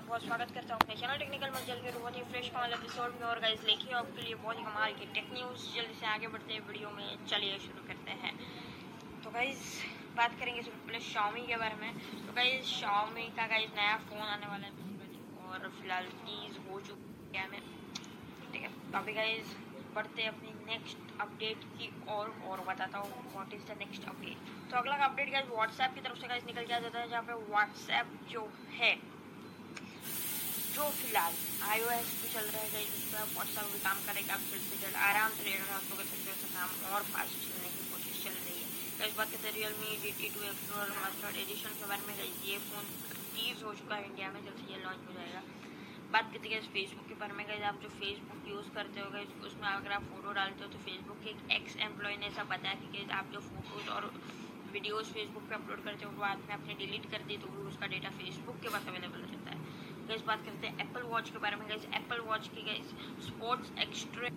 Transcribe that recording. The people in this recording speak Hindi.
बहुत बहुत स्वागत करता हूँ अपने चैनल टेक्निकल में। जल्दी बहुत ही फ्रेश कमाल एपिसोड में और गाइस लेके आपके लिए बहुत ही कमाल की टेक न्यूज़ जल्दी से आगे बढ़ते हैं वीडियो में चलिए शुरू करते हैं। तो गाइस बात करेंगे सबसे पहले शाओमी के बारे में। तो गाइस शाओमी का गाइस नया फ़ोन आने वाला है। और फ़िलहाल टीज हो चुकी है हमें। ठीक है तो अभी गाइस बढ़ते अपनी नेक्स्ट अपडेट की और और बताता हूँ what is the next update तो अगला अपडेट गाइस व्हाट्सएप की तरफ़ से गाइस निकल के आ जाता है, जहाँ पे व्हाट्सएप जो है जो फ़िलहाल आई ओ एस भी चल रहा है इस पर व्हाट्सएप भी काम करेगा, आप जल्द से जल्द आराम से रेड नोट कर सकते हो काम और फास्ट चलने की कोशिश चल रही है। तो इस बात करते हैं Realme G T two explore master edition के बारे में ये फ़ोन रिलीज़ हो चुका है इंडिया में, जल्द से जल्द लॉन्च हो जाएगा। बात करते हैं फेसबुक के बारे में गए आप जो फेसबुक यूज़ करते हो गए उसमें अगर आप फ़ोटो डालते हो तो फेसबुक के एक एक्स एम्प्लॉय ने ऐसा बताया कि आप जो फ़ोटोज़ और वीडियोस फेसबुक पे अपलोड करते हो बाद में आपने डिलीट कर दी तो उसका डेटा फेसबुक के पास अवेलेबल रहता है। गैस बात करते हैं एप्पल वॉच के बारे में गैस एप्पल वॉच की गैस स्पोर्ट्स एक्सट्रा